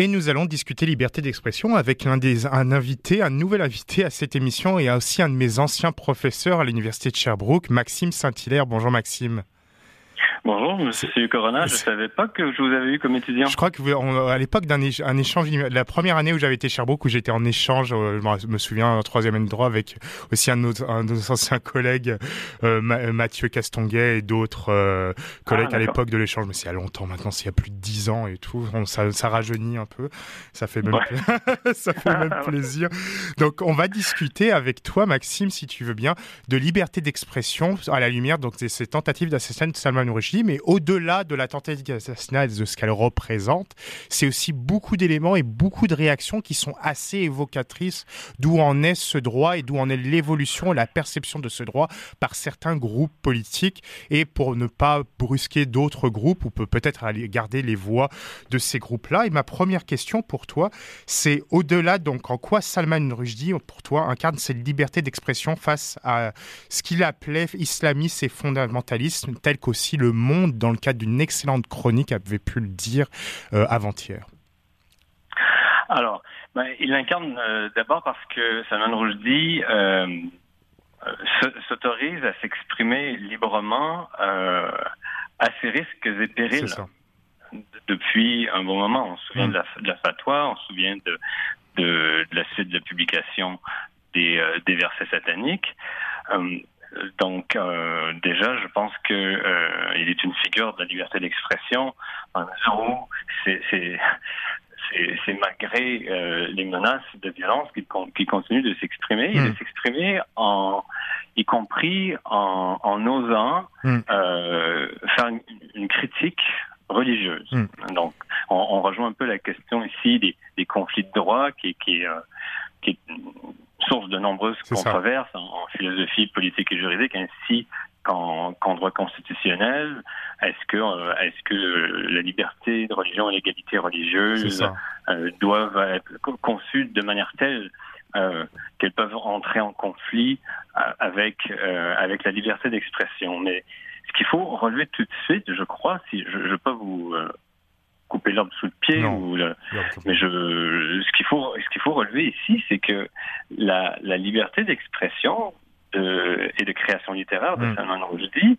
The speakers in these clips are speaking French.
Et nous allons discuter liberté d'expression avec un, un nouvel invité à cette émission et aussi un de mes anciens professeurs à l'université de Sherbrooke, Maxime Saint-Hilaire. Bonjour Maxime. Bonjour, monsieur Corona. Je ne savais pas que je vous avais eu comme étudiant. Je crois que vous, à l'époque d'un échange, la première année où j'avais été Sherbrooke, où j'étais en échange, euh, je me souviens, en troisième année de droit avec aussi un de nos, un de nos anciens collègues, euh, Mathieu Castonguet et d'autres euh, collègues ah, à l'époque de l'échange. Mais c'est il y a longtemps maintenant, c'est il y a plus de dix ans et tout. ça, ça rajeunit un peu. Ça fait même, ça fait même plaisir. Donc, on va discuter avec toi, Maxime, si tu veux bien, de liberté d'expression à la lumière donc ces tentatives d'assassinat de Salman Rushdie mais au-delà de la tentative d'assassinat et de ce qu'elle représente, c'est aussi beaucoup d'éléments et beaucoup de réactions qui sont assez évocatrices d'où en est ce droit et d'où en est l'évolution et la perception de ce droit par certains groupes politiques et pour ne pas brusquer d'autres groupes ou peut-être garder les voix de ces groupes-là. Et ma première question pour toi, c'est au-delà donc en quoi Salman Rushdie pour toi incarne cette liberté d'expression face à ce qu'il appelait islamisme et fondamentalisme tel qu'aussi le Monde, dans le cadre d'une excellente chronique, avait pu le dire euh, avant-hier Alors, ben, il l'incarne euh, d'abord parce que Salman Rushdie euh, s'autorise à s'exprimer librement à ses risques et périls. Depuis un bon moment, on se souvient mm. de, la, fatwa, on se souvient de, de, la suite de publication des, des versets sataniques. Donc euh, déjà, je pense que euh, il est une figure de la liberté d'expression en mesure c'est c'est malgré euh, les menaces de violence qu'il continue de s'exprimer, et de hmm. s'exprimer en y compris en, en osant hmm. euh, faire une, critique religieuse. Hmm. Donc, on, on, rejoint un peu la question ici des, des conflits de droit qui, qui, euh, qui est source de nombreuses controverses en, philosophie politique et juridique, ainsi qu'en droit constitutionnel. Est-ce que, euh, est-ce que la liberté de religion et l'égalité religieuse euh, doivent être conçues de manière telle euh, qu'elles peuvent entrer en conflit avec avec la liberté d'expression. Mais ce qu'il faut relever tout de suite, je crois, si je, je peux vous couper l'ordre sous le pied. ou mais je, ce qu'il faut, ce qu'il faut relever ici, c'est que la, la liberté d'expression de, et de création littéraire de mm. Salman Rushdie,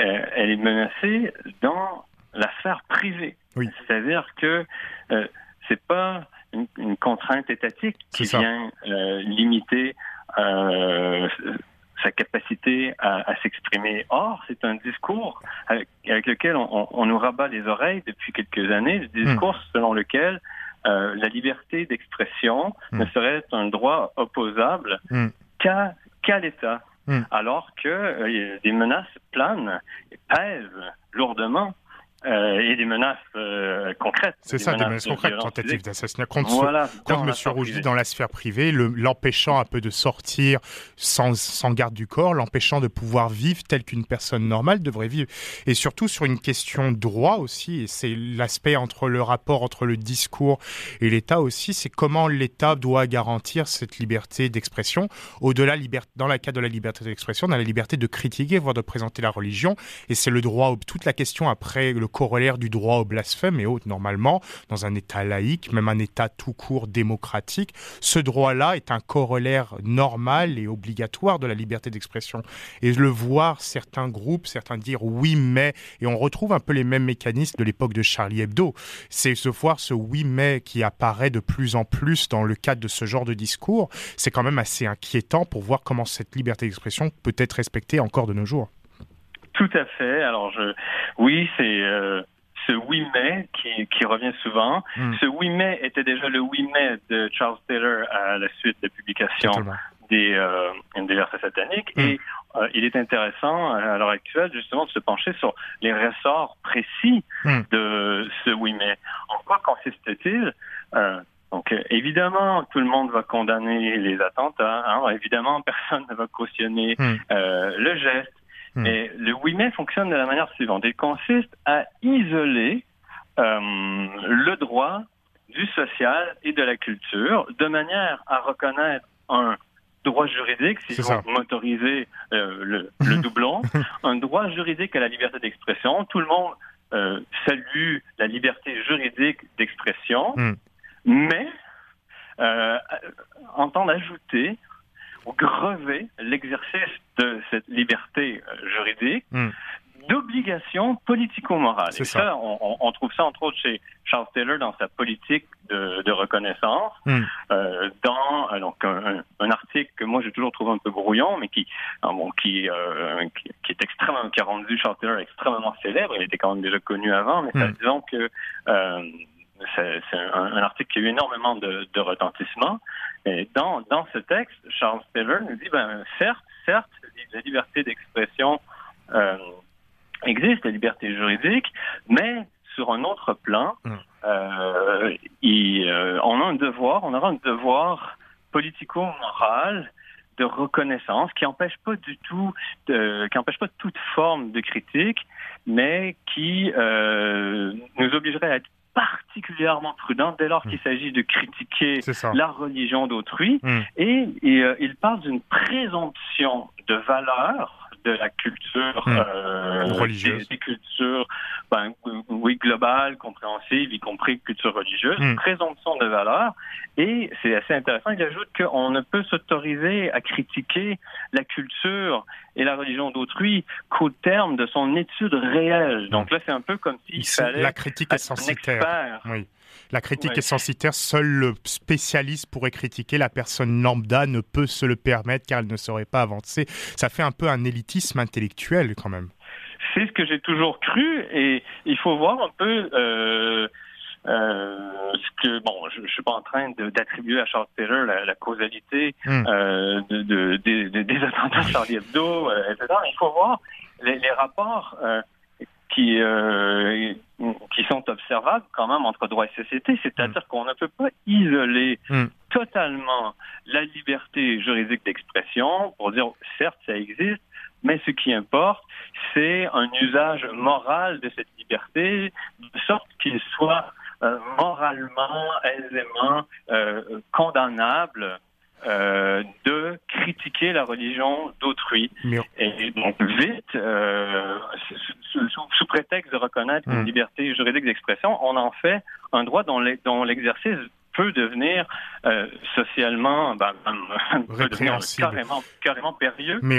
euh, elle est menacée dans la sphère privée. Oui. C'est-à-dire que euh, c'est pas une, une, contrainte étatique qui vient euh, limiter euh, sa capacité à, s'exprimer. Or, c'est un discours avec, lequel on, nous rabat les oreilles depuis quelques années, le discours hmm. selon lequel euh, la liberté d'expression hmm. ne serait un droit opposable hmm. qu'à l'État. Alors que euh, des menaces planent et pèsent lourdement euh, et des menaces euh, concrètes. C'est ça, des menaces concrètes, tentatives d'assassinat contre, voilà, contre M. Rougi dans la sphère privée, l'empêchant un peu de sortir sans, sans garde du corps, l'empêchant de pouvoir vivre tel qu'une personne normale devrait vivre. Et surtout sur une question droit aussi, et c'est l'aspect entre le rapport entre le discours et l'État aussi, c'est comment l'État doit garantir cette liberté d'expression. Au-delà, dans le cas de la liberté d'expression, on a la liberté de critiquer, voire de présenter la religion, et c'est le droit, toute la question après le corollaire du droit au blasphème et autres, normalement, dans un État laïque, même un État tout court démocratique, ce droit-là est un corollaire normal et obligatoire de la liberté d'expression. Et le voir certains groupes, certains dire oui mais, et on retrouve un peu les mêmes mécanismes de l'époque de Charlie Hebdo. C'est se voir ce oui mais qui apparaît de plus en plus dans le cadre de ce genre de discours, c'est quand même assez inquiétant pour voir comment cette liberté d'expression peut être respectée encore de nos jours. Tout à fait. Alors, je, oui, c'est euh, ce oui mais qui, qui revient souvent. Hmm. Ce oui mais était déjà le oui mais de Charles Taylor à la suite de publication des, euh, des versets sataniques. Hmm. Et euh, il est intéressant à l'heure actuelle justement de se pencher sur les ressorts précis hmm. de ce oui mais. En quoi consiste-t-il? Euh, donc évidemment, tout le monde va condamner les attentats. Hein. Évidemment, personne ne va cautionner euh, le geste. Et le oui mais fonctionne de la manière suivante. Il consiste à isoler euh, le droit du social et de la culture de manière à reconnaître un droit juridique, si vous m'autorisez euh, le, le doublon, un droit juridique à la liberté d'expression. Tout le monde salue la liberté juridique d'expression, hmm. mais entend ajouter ou grever l'exercice de cette liberté juridique hmm d'obligations politico-morales. Et ça, on, trouve ça entre autres chez Charles Taylor dans sa politique de, reconnaissance, hmm. euh, dans euh, donc un, article que moi j'ai toujours trouvé un peu brouillon, mais qui ah, bon, qui, euh, qui, est extrêmement qui a rendu Charles Taylor extrêmement célèbre. Il était quand même déjà connu avant, mais hmm. disons que c'est un, article qui a eu énormément de, retentissement. Et dans, dans ce texte, Charles Taylor nous dit, ben, certes, certes, la liberté d'expression existe, la liberté juridique, mais sur un autre plan, mm. euh, euh, on a un devoir, on aura un devoir politico-moral de reconnaissance qui empêche pas du tout, qui empêche pas toute forme de critique, mais qui euh, nous obligerait à être particulièrement prudent dès lors qu'il mm. s'agit de critiquer la religion d'autrui. Mm. Et, et il parle d'une présomption de valeur de la culture hmm. euh, religieuse, des, cultures, ben, oui, globales, compréhensives, y compris culture religieuse, mmh. présomption de valeur. Et c'est assez intéressant. Il ajoute qu'on ne peut s'autoriser à critiquer la culture et la religion d'autrui qu'au terme de son étude réelle. Donc là, c'est un peu comme s'il fallait la critique est censitaire. Oui. La critique est censitaire, seul le spécialiste pourrait critiquer, la personne lambda ne peut se le permettre car elle ne saurait pas avancer. Ça fait un peu un élitisme intellectuel quand même. C'est ce que j'ai toujours cru et il faut voir un peu euh, euh, ce que bon, je, ne suis pas en train d'attribuer à Charles Taylor la, causalité hmm. euh, de, des attentats Charlie Hebdo, etc. Il faut voir les, les rapports qui, euh, qui sont observables quand même entre droit et société, c'est-à-dire mm. qu'on ne peut pas isoler mm. totalement la liberté juridique d'expression pour dire certes ça existe, mais ce qui importe, c'est un usage moral de cette liberté, de sorte qu'il soit euh, moralement, aisément euh, condamnable euh, de critiquer la religion d'autrui. Et donc, vite, euh, sous, prétexte de reconnaître une hmm. liberté juridique d'expression, on en fait un droit dont l'exercice peut devenir euh, socialement ben, peut devenir carrément, carrément périlleux. Mais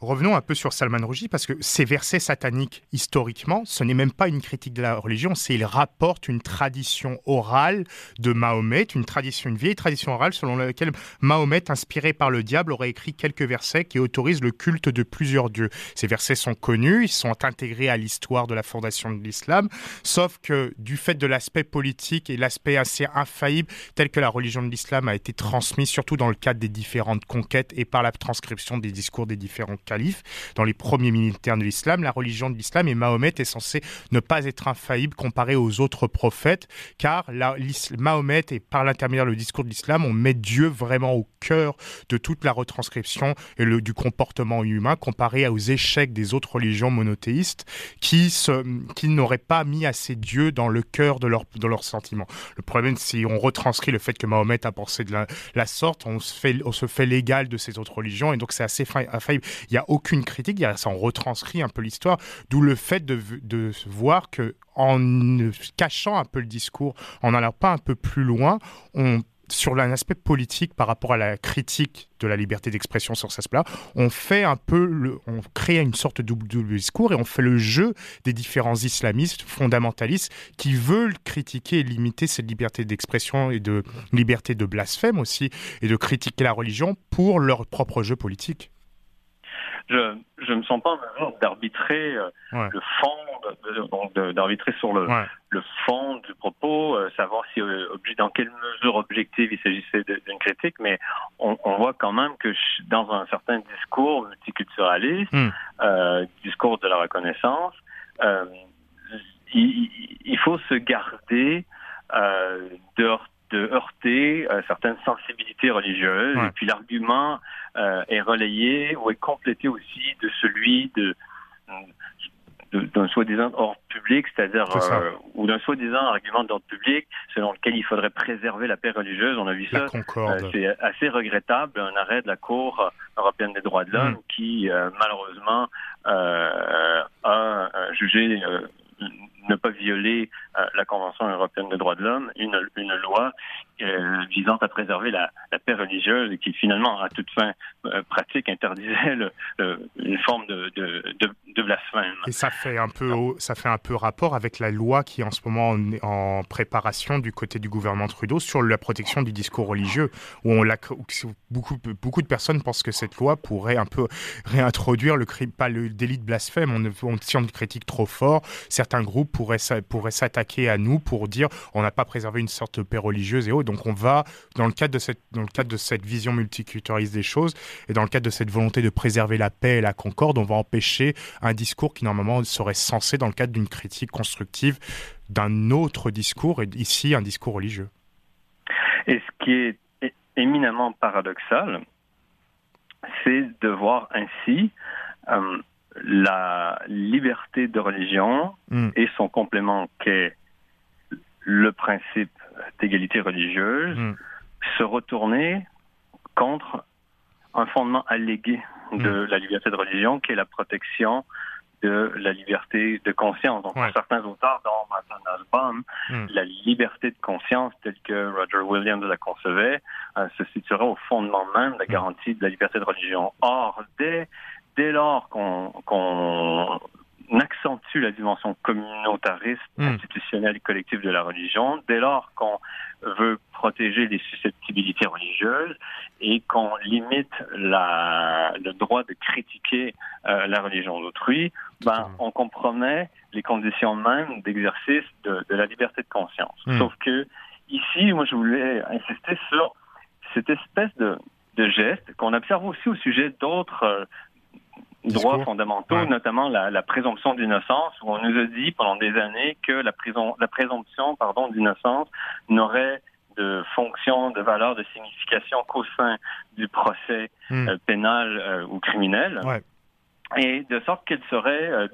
Revenons un peu sur Salman Rushdie parce que ces versets sataniques, historiquement, ce n'est même pas une critique de la religion, c'est il rapporte une tradition orale de Mahomet, une tradition, une vieille tradition orale selon laquelle Mahomet, inspiré par le diable, aurait écrit quelques versets qui autorisent le culte de plusieurs dieux. Ces versets sont connus, ils sont intégrés à l'histoire de la fondation de l'islam, sauf que du fait de l'aspect politique et l'aspect assez infaillible tel que la religion de l'islam a été transmise, surtout dans le cadre des différentes conquêtes et par la transcription des discours des différents calife, dans les premiers militaires de l'islam, la religion de l'islam et Mahomet est censé ne pas être infaillible comparé aux autres prophètes, car la, Mahomet et par l'intermédiaire du discours de l'islam, on met Dieu vraiment au cœur de toute la retranscription et le, du comportement humain comparé aux échecs des autres religions monothéistes qui, se, qui n'auraient pas mis assez Dieu dans le cœur de leurs de leurs sentiments. Le problème, si on retranscrit le fait que Mahomet a pensé de la, sorte, on se fait, fait l'égal de ces autres religions et donc c'est assez infaillible. Il a aucune critique, ça en retranscrit un peu l'histoire, d'où le fait de, voir que en cachant un peu le discours, en n'allant pas un peu plus loin, sur l'aspect politique par rapport à la critique de la liberté d'expression sur ce aspect-là, on fait un peu, on crée une sorte de double, discours et on fait le jeu des différents islamistes fondamentalistes qui veulent critiquer et limiter cette liberté d'expression et de liberté de blasphème aussi et de critiquer la religion pour leur propre jeu politique je je me sens pas en mesure d'arbitrer euh, le fond, d'arbitrer sur le, le fond du propos, euh, savoir si euh, dans quelle mesure objective il s'agissait d'une critique, mais on, on, voit quand même que dans un certain discours multiculturaliste, hmm. discours de la reconnaissance, il, il, faut se garder de de heurter euh, certaines sensibilités religieuses. Et puis l'argument euh, est relayé ou est complété aussi de celui de d'un soi-disant ordre public, c'est-à-dire euh, ou d'un soi-disant argument d'ordre public selon lequel il faudrait préserver la paix religieuse. On a vu ça. c'est assez regrettable, un arrêt de la Cour européenne des droits de l'homme mm. qui malheureusement a jugé ne pas violer euh, la Convention européenne des droits de l'homme, une, une loi euh, visant à préserver la, la, paix religieuse et qui finalement, à toute fin euh, pratique, interdisait le, une forme de, de, de, de, blasphème. Et ça fait un peu, ça fait un peu rapport avec la loi qui est en ce moment en, en préparation du côté du gouvernement Trudeau sur la protection du discours religieux, où on beaucoup, beaucoup de personnes pensent que cette loi pourrait un peu réintroduire le pas le délit de blasphème. On, on, si on critique trop fort, certains groupes pourraient, pourraient s'attaquer à nous pour dire on n'a pas préservé une sorte de paix religieuse et autres. Donc on va, dans le cadre de cette, dans le cadre de cette vision multiculturaliste des choses et dans le cadre de cette volonté de préserver la paix et la concorde, on va empêcher un discours qui normalement serait censé, dans le cadre d'une critique constructive, d'un autre discours, et ici un discours religieux. Et ce qui est éminemment paradoxal, c'est de voir ainsi euh, la liberté de religion mm. et son complément qu'est le principe d'égalité religieuse mm. se retourner contre un fondement allégué de mm. la liberté de religion qui est la protection de la liberté de conscience. Donc, pour certains auteurs, dont Martin Nussbaum, la liberté de conscience telle que Roger Williams la concevait euh, se situerait au fondement même de la garantie de la liberté de religion. Or, dès dès lors qu'on accentue la dimension communautariste, hmm. institutionnelle et collective de la religion, dès lors qu'on veut protéger les susceptibilités religieuses et qu'on limite la, le droit de critiquer euh, la religion d'autrui, ben, on compromet les conditions mêmes d'exercice de, de, la liberté de conscience. Hmm. Sauf que ici, moi, je voulais insister sur cette espèce de, de geste qu'on observe aussi au sujet d'autres euh, droits fondamentaux, notamment la, la présomption d'innocence, où on nous a dit pendant des années que la, prison, la présomption pardon, d'innocence n'aurait de fonction, de valeur, de signification qu'au sein du procès hmm. euh, pénal euh, ou criminel. Ouais. Et de sorte qu'elle serait, euh,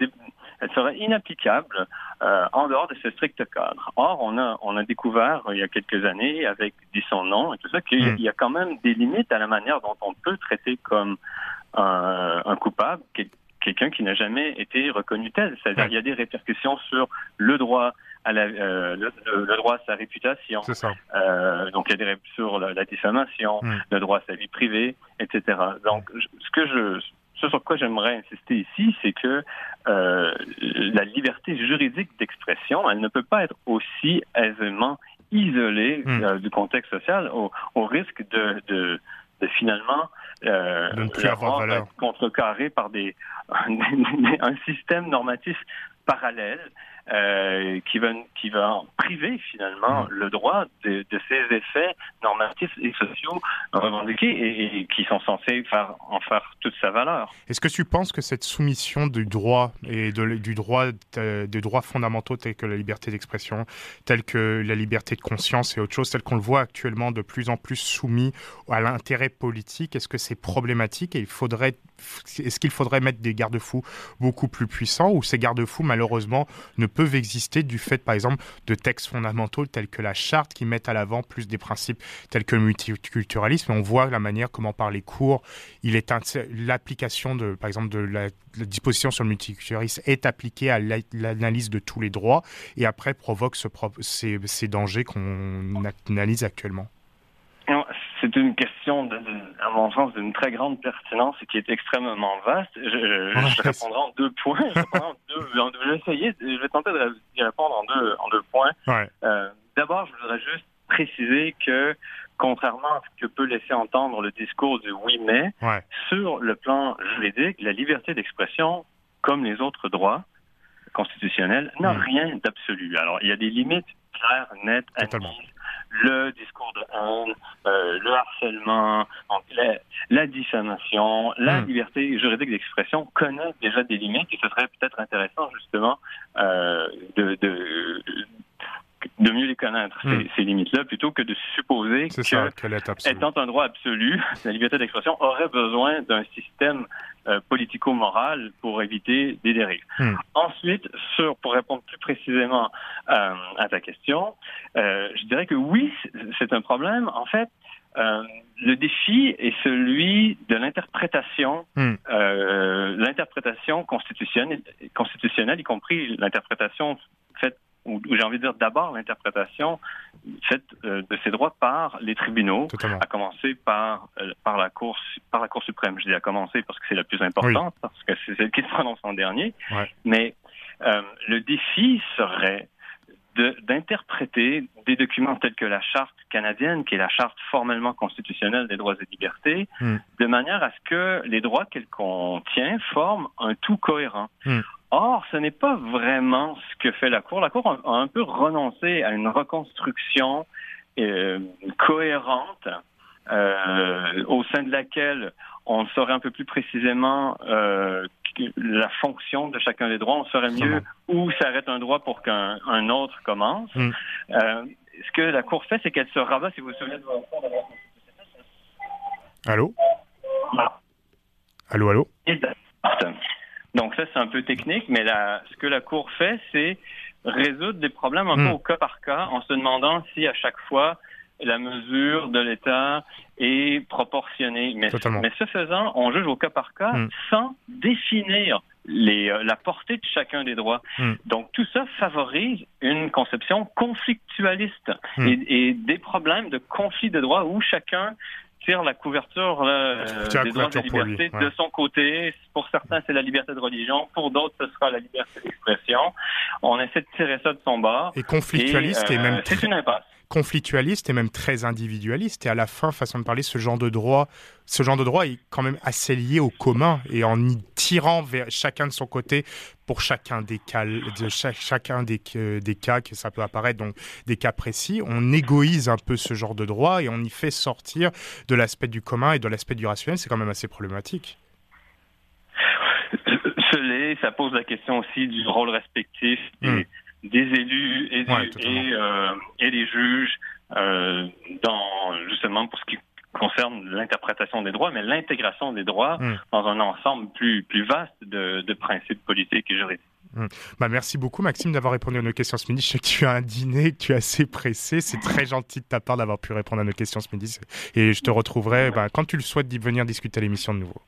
elle serait inapplicable en dehors de ce strict cadre. Or, on a, on a découvert il y a quelques années, avec nom et tout ça, qu'il hmm. y a quand même des limites à la manière dont on peut traiter comme un, un coupable, quelqu'un qui n'a jamais été reconnu tel. C'est-à-dire qu'il y a des répercussions sur le droit à la, euh, le, droit à sa réputation. Euh, donc il y a des sur la, diffamation, mm. le droit à sa vie privée, etc. Donc ce que je ce sur quoi j'aimerais insister ici, c'est que euh, la liberté juridique d'expression, elle ne peut pas être aussi aisément isolée mm. euh, du contexte social au, au risque de, de, de finalement euh, de ne plus avoir valeur. contrecarré par des un système normatif parallèle euh, qui va qui va priver finalement mm. le droit de, de, ces effets normatifs et sociaux revendiqués et, et, qui sont censés faire en faire toute sa valeur. Est-ce que tu penses que cette soumission du droit et de, du droit de, des droits fondamentaux tels que la liberté d'expression, tels que la liberté de conscience et autre chose, tels qu'on le voit actuellement de plus en plus soumis à l'intérêt politique, est-ce que c'est problématique et il faudrait est-ce qu'il faudrait mettre des garde-fous beaucoup plus puissants ou ces garde-fous malheureusement ne peuvent exister du fait par exemple de textes fondamentaux tels que la charte qui mettent à l'avant plus des principes tels que le multiculturalisme. On voit la manière comment par les cours il est l'application de par exemple de la, disposition sur le multiculturalisme est appliquée à l'analyse de tous les droits et après provoque ce, ces dangers qu'on analyse actuellement c'est une question, de, à mon sens, d'une très grande pertinence et qui est extrêmement vaste. Je, je, répondrai en deux points. Je, vais essayer, je vais tenter d'y répondre en deux, en deux points. Ouais. Euh, D'abord, je voudrais juste préciser que, contrairement à ce que peut laisser entendre le discours du oui mais, ouais. sur le plan juridique, la liberté d'expression, comme les autres droits constitutionnels, n'a mm. rien d'absolu. Alors, il y a des limites claires, nettes, admises le discours de haine, euh, le harcèlement, la, la diffamation, la hmm. liberté juridique d'expression connaît déjà des limites et ce serait peut-être intéressant justement euh, de, de de mieux les connaître, ces, hmm. limites-là, plutôt que de supposer que, étant un droit absolu, la liberté d'expression aurait besoin d'un système euh, politico-moral pour éviter des dérives. Hmm. Ensuite, sur, pour répondre plus précisément euh, à ta question, euh, je dirais que oui, c'est un problème. En fait, le défi est celui de l'interprétation, hmm. l'interprétation constitutionnelle, constitutionnelle, y compris l'interprétation faite ou, j'ai envie de dire d'abord l'interprétation faite euh, de ces droits par les tribunaux, à commencer par euh, par la cour par la cour suprême. Je dis à commencer parce que c'est la plus importante, parce que c'est celle qui se prononce en dernier. Mais euh, le défi serait d'interpréter des documents tels que la charte canadienne, qui est la charte formellement constitutionnelle des droits et libertés, hmm. de manière à ce que les droits qu'elle contient forment un tout cohérent. Hmm. Or, ce n'est pas vraiment ce que fait la Cour. La Cour a un peu renoncé à une reconstruction euh, cohérente euh, au sein de laquelle on saurait un peu plus précisément euh, la fonction de chacun des droits. On saurait mieux où s'arrête un droit pour qu'un autre commence. Mm. ce que la Cour fait, c'est qu'elle se rabat, si vous vous souvenez de votre Allô? Allô, allô? Donc ça, c'est un peu technique, mais la, ce que la Cour fait, c'est résoudre des problèmes un peu hmm. au cas par cas en se demandant si à chaque fois la mesure de l'État est proportionnée. Mais, mais, ce faisant, on juge au cas par cas hmm. sans définir les, euh, la portée de chacun des droits. Hmm. Donc tout ça favorise une conception conflictualiste et, et, des problèmes de conflit de droits où chacun tire la couverture euh, des droits et libertés de son côté. Pour certains, c'est la liberté de religion. Pour d'autres, ce sera la liberté d'expression. On essaie de tirer ça de son bord. Et conflictualiste et, même... Euh, c'est une impasse conflictualiste et même très individualiste. Et à la fin, façon de parler, ce genre de droit, ce genre de droit est quand même assez lié au commun. Et en tirant vers chacun de son côté pour chacun des cas, de chacun des, des cas que ça peut apparaître, donc des cas précis, on égoïse un peu ce genre de droit et on y fait sortir de l'aspect du commun et de l'aspect du rationnel. C'est quand même assez problématique. Ce l'est, ça pose la question aussi du rôle respectif hmm des élus et, euh, et, les juges euh, dans justement pour ce qui concerne l'interprétation des droits, mais l'intégration des droits hmm. dans un ensemble plus, plus vaste de, de principes politiques et juridiques. Hmm. Bah merci beaucoup Maxime d'avoir répondu à nos questions ce midi. Je sais que tu as un dîner, que tu es assez pressé. C'est très gentil de ta part d'avoir pu répondre à nos questions ce midi. Et je te retrouverai bah, quand tu le souhaites d'y venir discuter à l'émission de nouveau.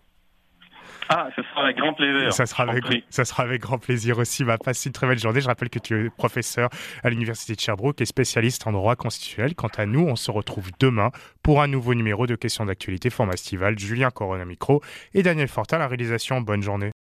Ah, ce sera avec grand plaisir. Ça sera avec, ça sera avec grand plaisir aussi. Va passer une très belle journée. Je rappelle que tu es professeur à l'Université de Sherbrooke et spécialiste en droit constitutionnel. Quant à nous, on se retrouve demain pour un nouveau numéro de questions d'actualité format estival. Julien Corona micro et Daniel Fortin la réalisation. Bonne journée.